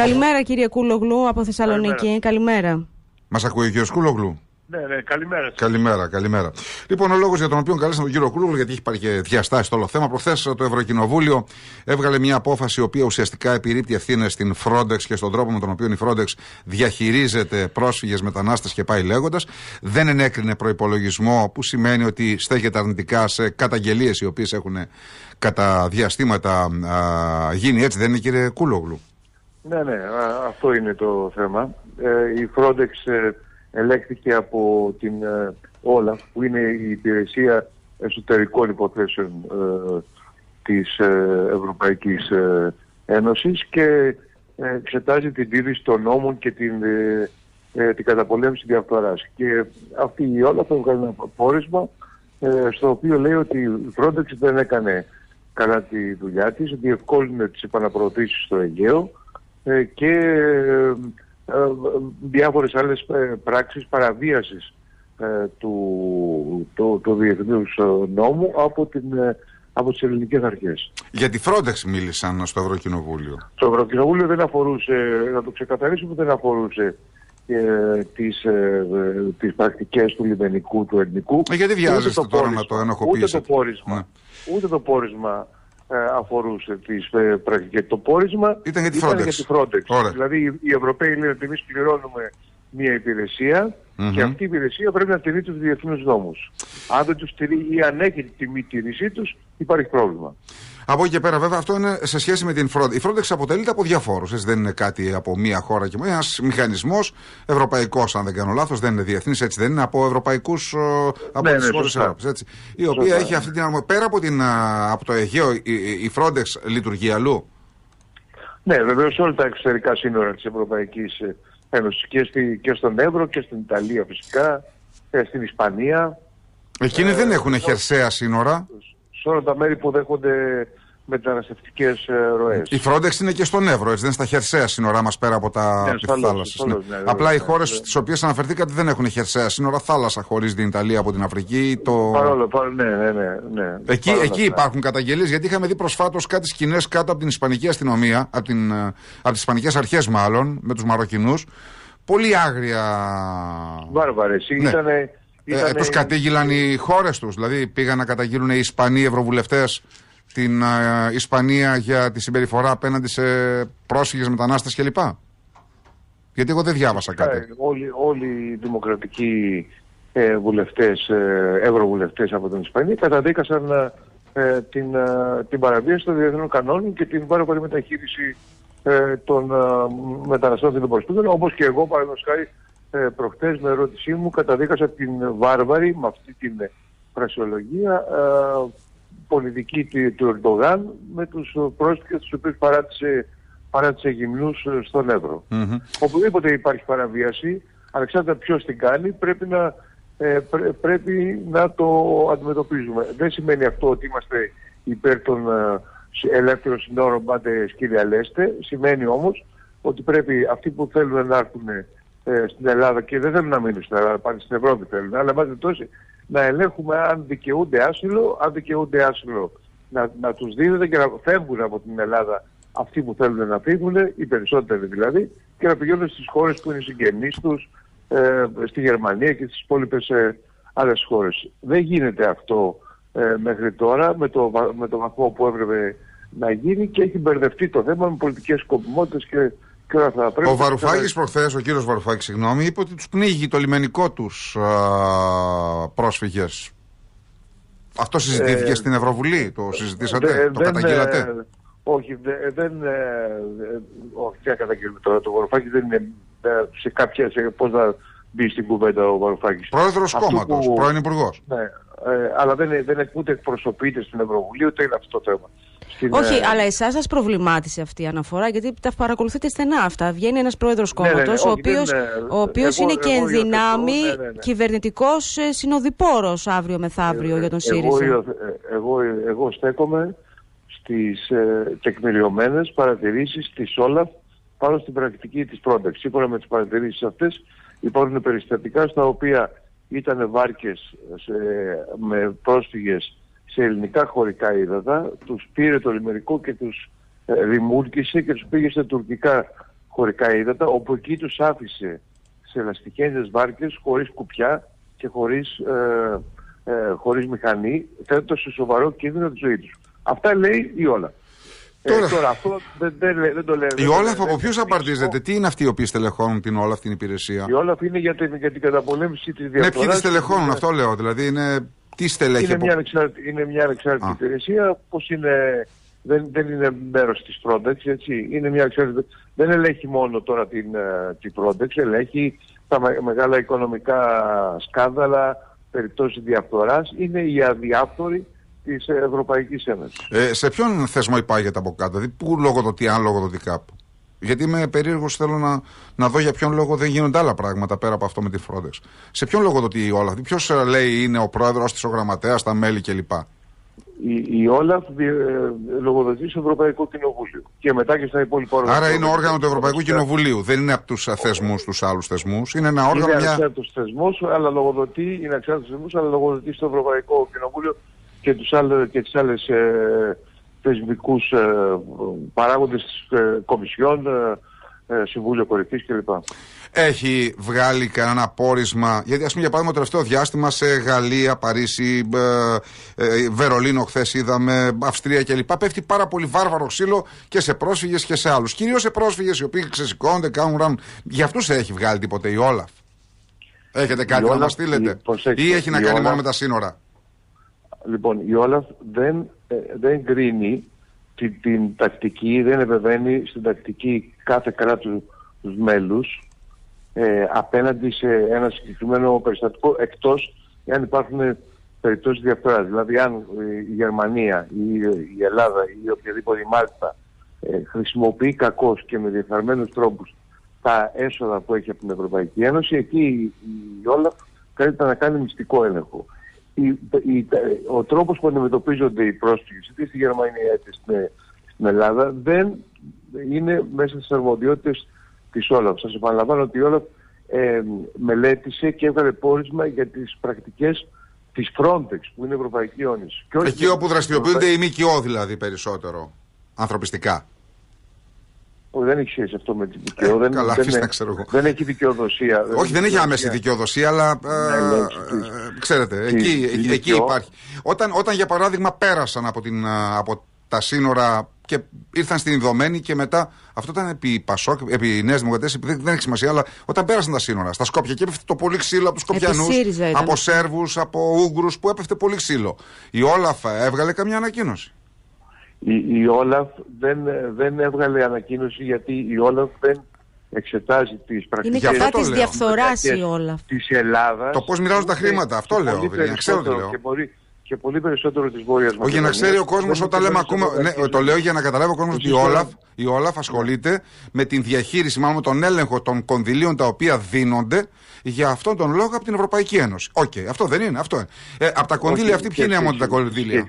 Καλημέρα κύριε Κούλογλου από Θεσσαλονίκη. Καλημέρα. Μας ακούει ο κύριος Κούλογλου; Ναι, ναι, καλημέρα. Καλημέρα, καλημέρα. Λοιπόν, ο λόγος για τον οποίο καλέσαμε τον κύριο Κούλογλου, γιατί έχει πάρει και διαστάσει στο όλο θέμα. Προχθές το Ευρωκοινοβούλιο έβγαλε μια απόφαση η οποία ουσιαστικά επιρρύπτει ευθύνες στην Frontex και στον τρόπο με τον οποίο η Frontex διαχειρίζεται πρόσφυγες, μετανάστες και πάει λέγοντας. Δεν ενέκρινε προπολογισμό, που σημαίνει ότι στέκεται αρνητικά σε καταγγελίες οι οποίες έχουν κατά διαστήματα α, γίνει. Έτσι δεν είναι, κύριε Κούλογλου; Ναι, ναι, αυτό είναι το θέμα. Ε, η Frontex ε, ελέγχθηκε από την Όλα, ε, που είναι η υπηρεσία εσωτερικών υποθέσεων ε, της Ευρωπαϊκής Ένωσης και εξετάζει την τήρηση των νόμων και την, την καταπολέμηση διαφθοράς. Και αυτή η Όλα θα βγάλει ένα πόρισμα στο οποίο λέει ότι η Frontex δεν έκανε καλά τη δουλειά της, διευκόλυνε τις επαναπροωθήσεις στο Αιγαίο, ε, και ε, ε, διάφορες άλλες πράξεις παραβίασης του, του, του διεθνούς νόμου από, την, από τις ελληνικές αρχές. Για τη Frontex μίλησαν στο Ευρωκοινοβούλιο. Το Ευρωκοινοβούλιο δεν αφορούσε, να το ξεκαθαρίσουμε, δεν αφορούσε ε, τις, ε, τις πρακτικές του λιμενικού, του ελληνικού. Ε, γιατί βιάζεστε τώρα να το ενοχοποιήσετε. Ούτε το πόρισμα, ναι. ούτε το πόρισμα ε, αφορούσε τις ε, πρακτικές. Το πόρισμα ήταν για τη Frontex. Για τη Frontex. Δηλαδή οι Ευρωπαίοι λένε ότι εμείς πληρώνουμε μια υπηρεσία και αυτή η υπηρεσία πρέπει να τηρεί τους διεθνούς νόμους. Αν δεν τους τηρεί ή αν έχει τη μη τηρήσή τους υπάρχει πρόβλημα. Από εκεί και πέρα, βέβαια, αυτό είναι σε σχέση με την Frontex. Η Frontex αποτελείται από διαφόρους. Δεν είναι κάτι από μία χώρα και μόνο. Ένας μηχανισμός ευρωπαϊκός, αν δεν κάνω λάθος, δεν είναι διεθνής, έτσι δεν είναι. Από ευρωπαϊκούς. από ναι, τι ναι, χώρε Ευρώπης. Η οποία έχει αυτή την αρμοδιότητα. Πέρα από, την, από το Αιγαίο, η, η Frontex λειτουργεί αλλού; Ναι, βεβαίως όλα τα εξωτερικά σύνορα της Ευρωπαϊκής Ένωσης και, στη, και στον Εύρο και στην Ιταλία φυσικά, και στην Ισπανία. Εκείνοι ε, δεν έχουν χερσαία σύνορα; Σε όλα τα μέρη που δέχονται μεταναστευτικέ ε, ροές. Η Frontex είναι και στον Εύρο, έτσι δεν είναι στα χερσαία σύνορά μας πέρα από τα ναι, θάλασσα. Ναι. Ναι, Απλά οι χώρες στις οποίες αναφερθήκατε δεν έχουν χερσαία σύνορα, θάλασσα χωρίς την Ιταλία από την Αφρική. Το... Παρόλο, παρόλο ναι, ναι, ναι, ναι. Εκεί, εκεί υπάρχουν καταγγελίες, γιατί είχαμε δει προσφάτως κάτι σκηνές κάτω από την Ισπανική αστυνομία, από, την, ε, από τις Ισπανικές αρχές μάλλον, με τους Μαροκινούς. Πολύ άγρια. Βάρβαρες. Ναι. Ήτανε... Ε, τους κατήγγυλαν οι χώρες τους. Δηλαδή πήγαν να καταγγείλουν οι Ισπανοί ευρωβουλευτές την ε, Ισπανία για τη συμπεριφορά απέναντι σε πρόσφυγες, μετανάστες κλπ. Γιατί εγώ δεν διάβασα κάτι. Ε, όλοι, όλοι οι δημοκρατικοί ε, βουλευτές, ε, ευρωβουλευτές από την Ισπανία καταδίκασαν ε, την, την παραβίαση των διεθνών κανόνων και την πάρα μεταχείριση των μεταναστών και των προσφύγων, όπως και εγώ παραδείγματος χάρη προχτές με ερώτησή μου καταδίκασα την βάρβαρη με αυτή την φρασιολογία πολιτική του Ερντογάν με τους πρόσφυγες τους οποίους παράτησε, παράτησε γυμνούς ε, στον Εύρο. Mm-hmm. Οπουδήποτε υπάρχει παραβίαση, ανεξάρτητα ποιος την κάνει, πρέπει να, ε, πρέπει να το αντιμετωπίζουμε. Δεν σημαίνει αυτό ότι είμαστε υπέρ των ε, ελεύθερων συνόρων πάτε σκύλια λέστε. Σημαίνει όμως ότι πρέπει αυτοί που θέλουν να έρθουν ε, στην Ελλάδα και δεν θέλουν να μείνουν στην Ελλάδα, πάνε στην Ευρώπη θέλουν, αλλά μάτε τόσοι να ελέγχουμε αν δικαιούνται άσυλο, αν δικαιούνται άσυλο να, να τους δίνονται και να φεύγουν από την Ελλάδα αυτοί που θέλουν να φύγουν, οι περισσότεροι δηλαδή, και να πηγαίνουν στις χώρες που είναι συγγενείς τους, ε, στη Γερμανία και στις υπόλοιπες ε, άλλες χώρες. Δεν γίνεται αυτό ε, μέχρι τώρα με το, με το βαθμό που έπρεπε να γίνει και έχει μπερδευτεί το θέμα με πολιτικές σκοπιμότητες και ο Βαρουφάκης προχθές, ο κύριος Βαρουφάκης, συγγνώμη, είπε ότι τους πνίγει το λιμενικό τους πρόσφυγες. Αυτό συζητήθηκε ε, στην Ευρωβουλή, το συζητήσατε, το καταγγείλατε; όχι, δεν. όχι, δεν καταγγείλουμε τώρα. Το Βαρουφάκη δεν είναι σε κάποια. Πώς να μπει στην κουβέντα ο Βαρουφάκης. Πρόεδρος κόμματος, πρώην υπουργός. Ναι, ε, αλλά δεν, δεν ούτε εκπροσωπείται στην Ευρωβουλή, ούτε είναι αυτό το θέμα. Όχι, ε, αλλά εσάς σας προβλημάτισε αυτή η αναφορά, γιατί τα παρακολουθείτε στενά αυτά. Βγαίνει ένας πρόεδρος κόμματο, ναι, ναι, ναι, ο οποίο ο οποίος είναι και εν δυνάμει κυβερνητικός ε, συνοδοιπόρος αύριο μεθαύριο για τον ΣΥΡΙΖΑ. Εγώ, εγώ, εγώ στέκομαι στις ε, τεκμηριωμένες παρατηρήσεις της Όλαφ πάνω στην πρακτική της πρόταξης. Σύμφωνα με τις παρατηρήσεις αυτές, υπάρχουν περιστατικά στα οποία ήταν βάρκες με πρόσφυγες σε ελληνικά χωρικά ύδατα, τους πήρε το λιμερικό και τους ε, δημιούργησε και τους πήγε σε τουρκικά χωρικά ύδατα, όπου εκεί τους άφησε σε ελαστικές βάρκες χωρίς κουπιά και χωρίς, ε, ε, χωρίς μηχανή, θέτοντας σε σοβαρό κίνδυνο τη ζωή τους. Αυτά λέει η όλα. Ε, τώρα, ε, τώρα αυτό δεν, δεν, δεν, το λέω. Η Όλαφ από ποιους απαρτίζεται, τι είναι αυτοί οι οποίοι στελεχώνουν την Όλαφ την υπηρεσία; Η Όλαφ είναι για την, για την καταπολέμηση της διαφορά. Ναι, ποιοι τη στελεχώνουν, αυτό λέω. Δηλαδή είναι. Τι στελέχη είναι, από... μια ανεξάρτητη, είναι μια ανεξάρτητη υπηρεσία, πώ είναι. Δεν, δεν είναι μέρος της Frontex, έτσι. Είναι μια εξάρτητη... Δεν ελέγχει μόνο τώρα την, ε, την Frontex, ελέγχει τα μεγάλα οικονομικά σκάνδαλα, περιπτώσεις διαφθοράς. Είναι οι αδιάφοροι της Ευρωπαϊκής Ένωσης. Ε, σε ποιον θεσμό υπάγεται από κάτω, δηλαδή πού λογοδοτεί, αν λογοδοτεί κάπου; Γιατί είμαι περίεργος, θέλω να, να δω για ποιον λόγο δεν γίνονται άλλα πράγματα πέρα από αυτό με τη Frontex. Σε ποιον λογοδοτεί όλα αυτή, ποιος ε, λέει είναι ο πρόεδρος της, ο γραμματέας, τα μέλη κλπ. Η, η Όλαφ ε, λογοδοτεί στο Ευρωπαϊκό Κοινοβούλιο και μετά και στα υπόλοιπα όργανα. Άρα είναι όργανο του Ευρωπαϊκού Κοινοβουλίου, δεν είναι από τους θεσμούς τους άλλους θεσμούς. Είναι ένα όργανο. Είναι μια... θεσμούς, αλλά λογοδοτεί, είναι αξιόπιστο θεσμούς, αλλά λογοδοτεί στο Ευρωπαϊκό Κοινοβούλιο και, τους άλλες, και τις άλλες ε, θεσμικούς ε, παράγοντες της ε, Κομισιόν, ε, ε, Συμβούλιο Κορυφής κλπ. Έχει βγάλει κανένα πόρισμα, γιατί ας πούμε για παράδειγμα το τελευταίο διάστημα σε Γαλλία, Παρίσι, ε, Βερολίνο χθες είδαμε, Αυστρία κλπ. Πέφτει πάρα πολύ βάρβαρο ξύλο και σε πρόσφυγες και σε άλλους. Κυρίως σε πρόσφυγες οι οποίοι ξεσηκώνονται, κάνουν ραν. Για αυτούς έχει βγάλει τίποτε η Όλαφ. Έχετε κάτι να μας στείλετε; Ή έχει να κάνει μόνο με τα σύνορα; Λοιπόν, η Όλαφ δεν, ε, δεν κρίνει την, την, τακτική, δεν επεβαίνει στην τακτική κάθε κράτους μέλους ε, απέναντι σε ένα συγκεκριμένο περιστατικό εκτός εάν υπάρχουν περιπτώσεις διαφθοράς. Δηλαδή αν η Γερμανία ή η Ελλάδα ή οποιαδήποτε η Μάλτα ε, χρησιμοποιεί κακώς και με διεφθαρμένους τρόπους τα έσοδα που έχει από την Ευρωπαϊκή Ένωση, εκεί η, η Όλαφ καλείται να κάνει μυστικό έλεγχο ο τρόπος που αντιμετωπίζονται οι πρόσφυγες είτε στη Γερμανία είτε στην, Ελλάδα δεν είναι μέσα στις αρμοδιότητες της Όλαφ. Σας επαναλαμβάνω ότι η Όλαφ ε, μελέτησε και έβγαλε πόρισμα για τις πρακτικές της Frontex που είναι η Ευρωπαϊκή Όνηση. Εκεί όπου δραστηριοποιούνται οι ΜΚΟ δηλαδή περισσότερο ανθρωπιστικά δεν έχει σχέση αυτό με την δικαιοδοσία. δεν, καλά, δεν, ξέρω εγώ. δεν έχει δικαιοδοσία. Όχι, δεν έχει άμεση δικαιοδοσία, αλλά ναι, ε, ναι, ξέρετε, εκεί, εκεί υπάρχει. Όταν, όταν για παράδειγμα πέρασαν από, την, από τα σύνορα και ήρθαν στην Ιδωμένη και μετά. Αυτό ήταν επί Πασόκ, επί Νέας Δημοκρατίας, δεν, δεν έχει σημασία, αλλά όταν πέρασαν τα σύνορα στα Σκόπια και έπεφτε το πολύ ξύλο από τους Σκοπιανού, από Σέρβους, από Ούγγρους που έπεφτε πολύ ξύλο. Η Όλαφ έβγαλε καμιά ανακοίνωση. Η, η Όλαφ δεν, δεν έβγαλε ανακοίνωση γιατί η Όλαφ δεν εξετάζει τις πρακτικές... Είναι κατά της διαφθοράς η Όλαφ. Της Ελλάδας. Το πώς μοιράζουν τα χρήματα, αυτό λέω, για ξέρω τι λέω. Και πολύ, και πολύ περισσότερο της Βόρειας Όχι, για να ξέρει ο κόσμος όταν λέμε ακούμε... Ναι, το λέω για να καταλάβει ο κόσμος ότι η Όλαφ, η Όλαφ ασχολείται με την διαχείριση, μάλλον με τον έλεγχο των κονδυλίων τα οποία δίνονται για αυτόν τον λόγο από την Ευρωπαϊκή Ένωση. Ok, okay, αυτό δεν είναι, αυτό είναι. Ε, από τα κονδύλια αυτή, ποια είναι μόνο τα κονδύλια;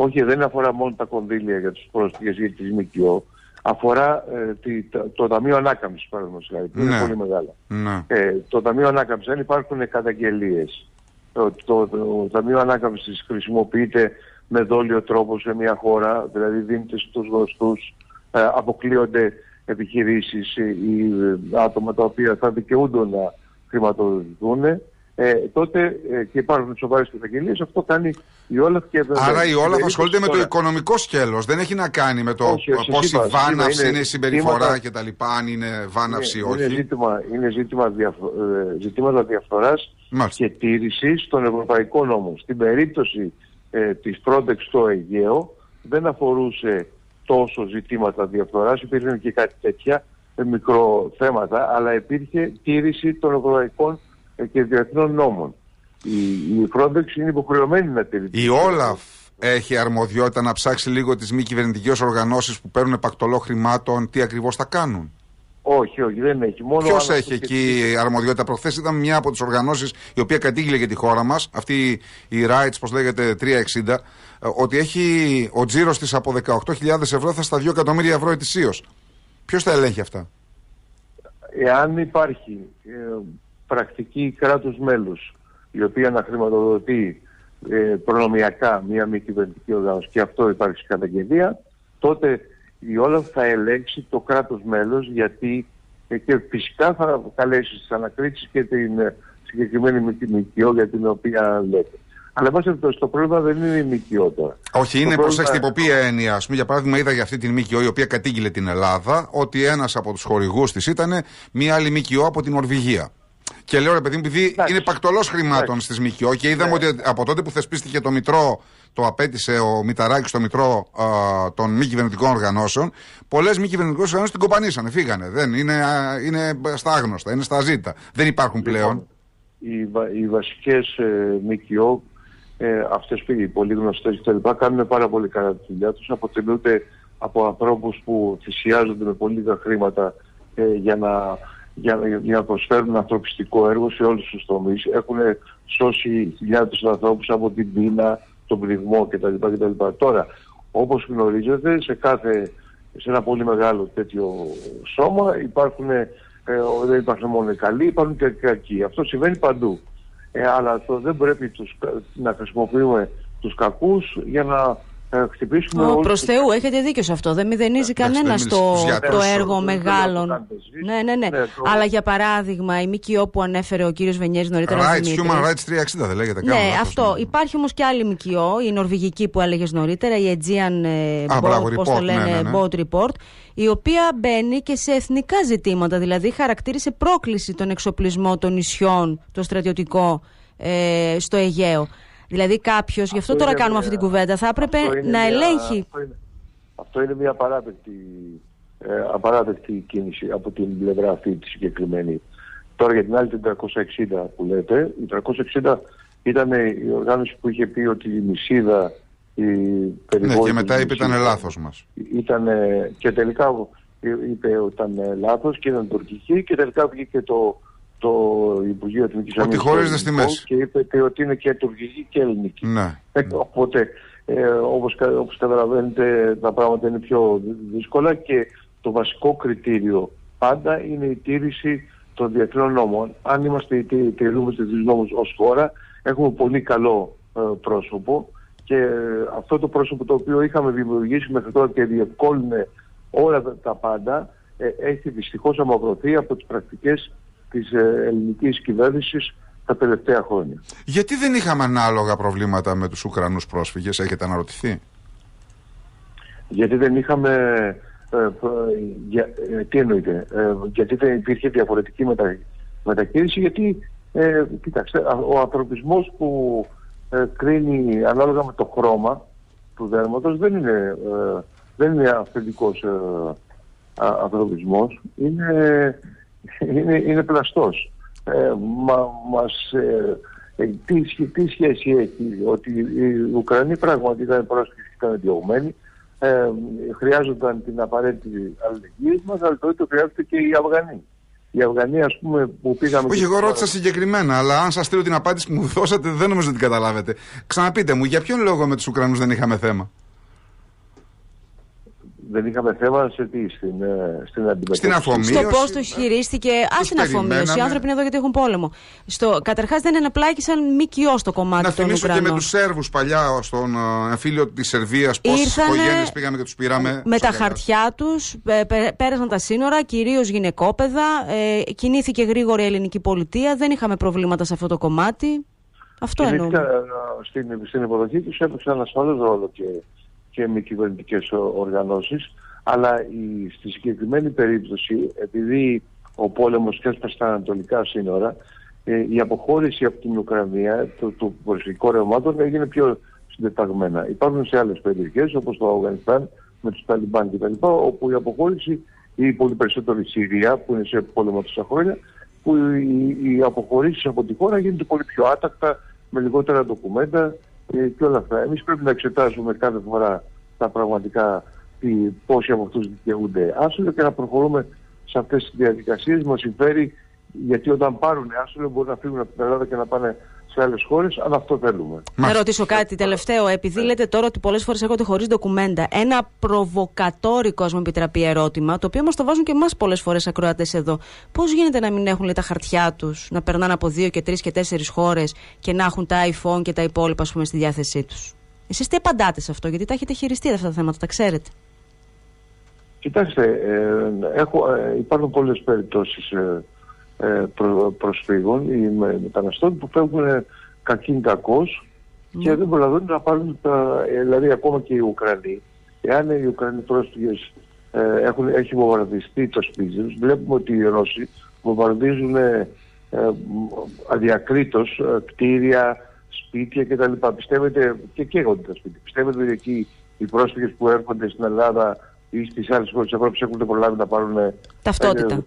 Όχι, δεν αφορά μόνο τα κονδύλια για τους πρόσφυγες ή τις ΜΚΟ. Αφορά ε, τη, το, το Ταμείο Ανάκαμψης, παραδείγματος χάρη, που είναι ναι. πολύ μεγάλο. Ναι. Ε, το Ταμείο Ανάκαμψης, δεν υπάρχουν καταγγελίες. Το, το, το, Ταμείο Ανάκαμψης χρησιμοποιείται με δόλιο τρόπο σε μια χώρα, δηλαδή δίνεται στους γνωστούς, ε, αποκλείονται επιχειρήσεις ή άτομα τα οποία θα δικαιούνται να χρηματοδοτηθούν ε, τότε ε, και υπάρχουν σοβαρές καταγγελίες, αυτό κάνει η Όλαφ και Άρα η Όλαφ ασχολείται με το οικονομικό σκέλος. Δεν έχει να κάνει με το πόση βάναυση είναι, είναι η συμπεριφορά κτλ. Αν είναι βάναυση ή όχι. Είναι ζήτημα, είναι ζήτημα διαφο ε, ζητήματα διαφθοράς και τήρησης των ευρωπαϊκών νόμων. Στην περίπτωση ε, της Frontex στο Αιγαίο δεν αφορούσε τόσο ζητήματα διαφθοράς, υπήρχαν και κάτι τέτοια ε, μικρό θέματα, αλλά υπήρχε τήρηση των ευρωπαϊκών ε, και διεθνών νόμων. Η, η Frontex είναι υποχρεωμένη να τηρήσει. Η Όλαφ έχει αρμοδιότητα να ψάξει λίγο τις μη κυβερνητικές οργανώσεις που παίρνουν επακτολό χρημάτων, τι ακριβώς θα κάνουν; Όχι, όχι, δεν έχει. Ποιος έχει εκεί αρμοδιότητα; Προχθές ήταν μια από τις οργανώσεις η οποία κατήγγειλε για τη χώρα μας, αυτή η Rights, πώς λέγεται, 360, ότι έχει ο τζίρος της από 18.000 ευρώ θα στα 2 εκατομμύρια ευρώ ετησίως. Ποιος θα ελέγχει αυτά; Εάν υπάρχει ε, πρακτική κράτους μέλους η οποία να χρηματοδοτεί ε, προνομιακά μια μη κυβερνητική οργάνωση και αυτό υπάρχει καταγγελία, τότε η Όλαφ θα ελέγξει το κράτος μέλος γιατί και φυσικά θα καλέσει στις ανακρίσεις και την συγκεκριμένη ΜΚΟ για την οποία λέτε. Αλλά βάσει το πρόβλημα δεν είναι η ΜΚΟ τώρα. Όχι, είναι πρόβλημα... προσέξτε υπό ποια έννοια. Ας πούμε, για παράδειγμα, είδα για αυτή την ΜΚΟ η οποία κατήγγειλε την Ελλάδα ότι ένας από τους χορηγούς της ήταν μία άλλη ΜΚΟ από την Ορβηγία. Και λέω ρε παιδί μου, επειδή είναι πακτολός χρημάτων στις ΜΚΟ και είδαμε ναι. ότι από τότε που θεσπίστηκε το Μητρό, το απέτησε ο Μηταράκης στο Μητρό α, των μη κυβερνητικών οργανώσεων, πολλές μη κυβερνητικές οργανώσεις την κοπανίσανε, φύγανε. Δεν, είναι, είναι στα άγνωστα, είναι στα ζήτα. Δεν υπάρχουν λοιπόν, πλέον. Οι, οι βασικές ε, ΜΚΟ ε, αυτές που οι πολύ γνωστές κτλ. κάνουν πάρα πολύ καλά τη δουλειά τους, αποτελούνται από ανθρώπους που θυσιάζονται με πολύ λίγα χρήματα ε, για, να, για, για να προσφέρουν ανθρωπιστικό έργο σε όλους τους τομείς. Έχουν σώσει χιλιάδες ανθρώπους από την πείνα, τον πληγμό κτλ. κτλ. Τώρα, όπως γνωρίζετε, σε κάθε σε ένα πολύ μεγάλο τέτοιο σώμα υπάρχουν, ε, δεν υπάρχουν μόνο οι καλοί, υπάρχουν και οι κακοί. Αυτό συμβαίνει παντού. Ε, αλλά το δεν πρέπει τους, να χρησιμοποιούμε τους κακούς για να ε, χτυπήσουμε oh, Προς Θεού, έχετε δίκιο σε αυτό. Δεν μηδενίζει ε, κανένα το, το έργο μεγάλων. Ναι, ναι, ναι. Αλλά για παράδειγμα, η ΜΚΟ που ανέφερε ο κύριος Βενιέρης νωρίτερα. Rights, Human Rights 360 δεν λέγεται Ναι, αυτό. Υπάρχει όμως και άλλη ΜΚΟ, η Νορβηγική που έλεγε νωρίτερα, η Aegean Boat, πώς το λένε, ναι, ναι, ναι. Boat Report, η οποία μπαίνει και σε εθνικά ζητήματα. Δηλαδή χαρακτήρισε πρόκληση τον εξοπλισμό των νησιών, το στρατιωτικό ε, στο Αιγαίο. Δηλαδή κάποιος, γι' αυτό, τώρα κάνουμε αυτή την κουβέντα, θα έπρεπε να μια, ελέγχει. Αυτό είναι, αυτό είναι μια απαράδεκτη, ε, απαράδεκτη κίνηση από την πλευρά αυτή τη συγκεκριμένη. Τώρα για την άλλη την 360 που λέτε, η 360 ήταν η οργάνωση που είχε πει ότι η Μισίδα, η Ναι, και μετά είπε ήταν λάθος μας. Ήταν, και τελικά είπε ότι ήταν λάθος και ήταν τουρκική και τελικά βγήκε το, το Υπουργείο Εθνικής Ότι χωρίζεται στη μέση. Και είπε ότι είναι και τουρκική και ελληνική. Ναι. Ε, οπότε, ε, όπως, όπως καταλαβαίνετε, τα πράγματα είναι πιο δύσκολα και το βασικό κριτήριο πάντα είναι η τήρηση των διεθνών νόμων. Αν είμαστε τηρούμε τους νόμους ως χώρα, έχουμε πολύ καλό ε, πρόσωπο και ε, αυτό το πρόσωπο το οποίο είχαμε δημιουργήσει μέχρι τώρα και διευκόλυνε όλα τα, πάντα, ε, έχει δυστυχώς αμαυρωθεί από τις πρακτικές της ε, ελληνικής κυβέρνησης τα τελευταία χρόνια. Γιατί δεν είχαμε ανάλογα προβλήματα με τους Ουκρανούς πρόσφυγες, έχετε αναρωτηθεί; Γιατί δεν είχαμε... Ε, για, ε, τι εννοείται, ε, γιατί δεν υπήρχε διαφορετική μετα, μεταχείριση, γιατί, ε, κοιτάξτε, ο ανθρωπισμός που κρίνει ανάλογα με το χρώμα του δέρματος δεν είναι, δεν είναι αυθεντικός ανθρωπισμός, είναι είναι, είναι πλαστός. Ε, μα, μας, ε, ε, τι, τι, σχέση έχει ότι οι Ουκρανοί πράγματι ήταν πρόσφυγες και ήταν διωγμένοι, ε, χρειάζονταν την απαραίτητη αλληλεγγύη μας, αλλά το ίδιο χρειάζεται και οι Αφγανοί. Οι Αφγανοί, ας πούμε, που πήγαμε. Όχι, εγώ ρώτησα συγκεκριμένα, αλλά αν σας στείλω την απάντηση που μου δώσατε, δεν νομίζω ότι καταλάβετε. Ξαναπείτε μου, για ποιον λόγο με τους Ουκρανούς δεν είχαμε θέμα; Δεν είχαμε θέμα σε τι, στην, ε, στην αντιμετώπιση. Στην αφομοίωση. Στο πώς τους χειρίστηκε. Α την αφομοίωση. Οι άνθρωποι είναι εδώ γιατί έχουν πόλεμο. Καταρχάς δεν εναπλάκησαν ΜΚΟ στο κομμάτι Να θυμίσω και με τους Σέρβους παλιά στον ε, εμφύλιο της Σερβίας. Πόσες οικογένειες πήγαμε και τους πήραμε. Με τα χαρτιά τους, πέρασαν τα σύνορα, κυρίως γυναικόπαιδα. Ε, κινήθηκε γρήγορα η ελληνική πολιτεία. Δεν είχαμε προβλήματα σε αυτό το κομμάτι. Αυτό εννοώ. Στην, στην υποδοχή τους έπαιξαν ασφαλώ ρόλο και και με κυβερνητικές οργανώσεις αλλά η, στη συγκεκριμένη περίπτωση επειδή ο πόλεμος έσπασε στα ανατολικά σύνορα ε, η αποχώρηση από την Ουκρανία του το προσφυγικό ρευμάτων έγινε πιο συντεταγμένα. Υπάρχουν σε άλλες περιοχές όπως το Αφγανιστάν με τους Ταλιμπάν κτλ. όπου η αποχώρηση ή πολύ περισσότερο η Συρία που είναι σε πόλεμο τόσα χρόνια που οι, οι αποχωρήσεις από τη χώρα γίνονται πολύ πιο άτακτα με λιγότερα ντοκουμέντα ε, και όλα αυτά. Εμείς πρέπει να εξετάζουμε κάθε φορά τα πραγματικά τι, πόσοι από αυτούς δικαιούνται άσυλο και να προχωρούμε σε αυτές τις διαδικασίες. Μας συμφέρει γιατί όταν πάρουν άσυλο μπορούν να φύγουν από την Ελλάδα και να πάνε σε άλλες χώρες, αν αυτό θέλουμε. Να ρωτήσω κάτι τελευταίο. Επειδή λέτε τώρα ότι πολλές φορές έρχονται χωρίς ντοκουμέντα, ένα προβοκατόρικο, ας μου επιτραπεί ερώτημα, το οποίο μα το βάζουν και εμάς πολλές φορές ακροατές εδώ. Πώς γίνεται να μην έχουν λέει, τα χαρτιά τους, να περνάνε από δύο και τρεις και τέσσερις χώρες και να έχουν τα iPhone και τα υπόλοιπα, ας πούμε, στη διάθεσή τους; Εσείς τι απαντάτε σε αυτό, γιατί τα έχετε χειριστεί αυτά τα θέματα, τα ξέρετε; Κοιτάξτε, ε, έχω, ε, υπάρχουν πολλές περιπτώσεις ε, ε προ, προσφύγων ή μεταναστών που φεύγουν κακήν κακός και δεν προλαβαίνουν να πάρουν τα, δηλαδή ακόμα και οι Ουκρανοί. Εάν οι Ουκρανοί πρόσφυγες ε, έχουν, έχει βομβαρδιστεί το σπίτι τους, βλέπουμε ότι οι Ρώσοι βομβαρδίζουν ε, αδιακρίτως κτίρια, σπίτια κτλ. Πιστεύετε, και καίγονται τα σπίτια, πιστεύετε ότι εκεί οι πρόσφυγες που έρχονται στην Ελλάδα ή στις άλλες χώρες της Ευρώπης έχουν προλάβει να πάρουν ε, ταυτότητα.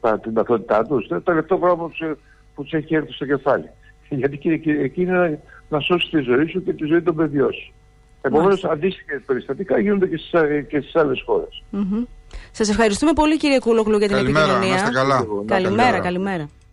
τα, την ταυτότητά τους. Το τελευταίο πράγμα που τους έχει έρθει στο κεφάλι. Γιατί εκεί είναι να σώσεις τη ζωή σου και τη ζωή των παιδιών σου. Επομένως, αντίστοιχα περιστατικά γίνονται και στις και στις άλλες χώρες. Mm-hmm. Σας ευχαριστούμε πολύ, κύριε Κούλοκλου, για την καλημέρα, επικοινωνία. Καλά. Καλημέρα, καλημέρα.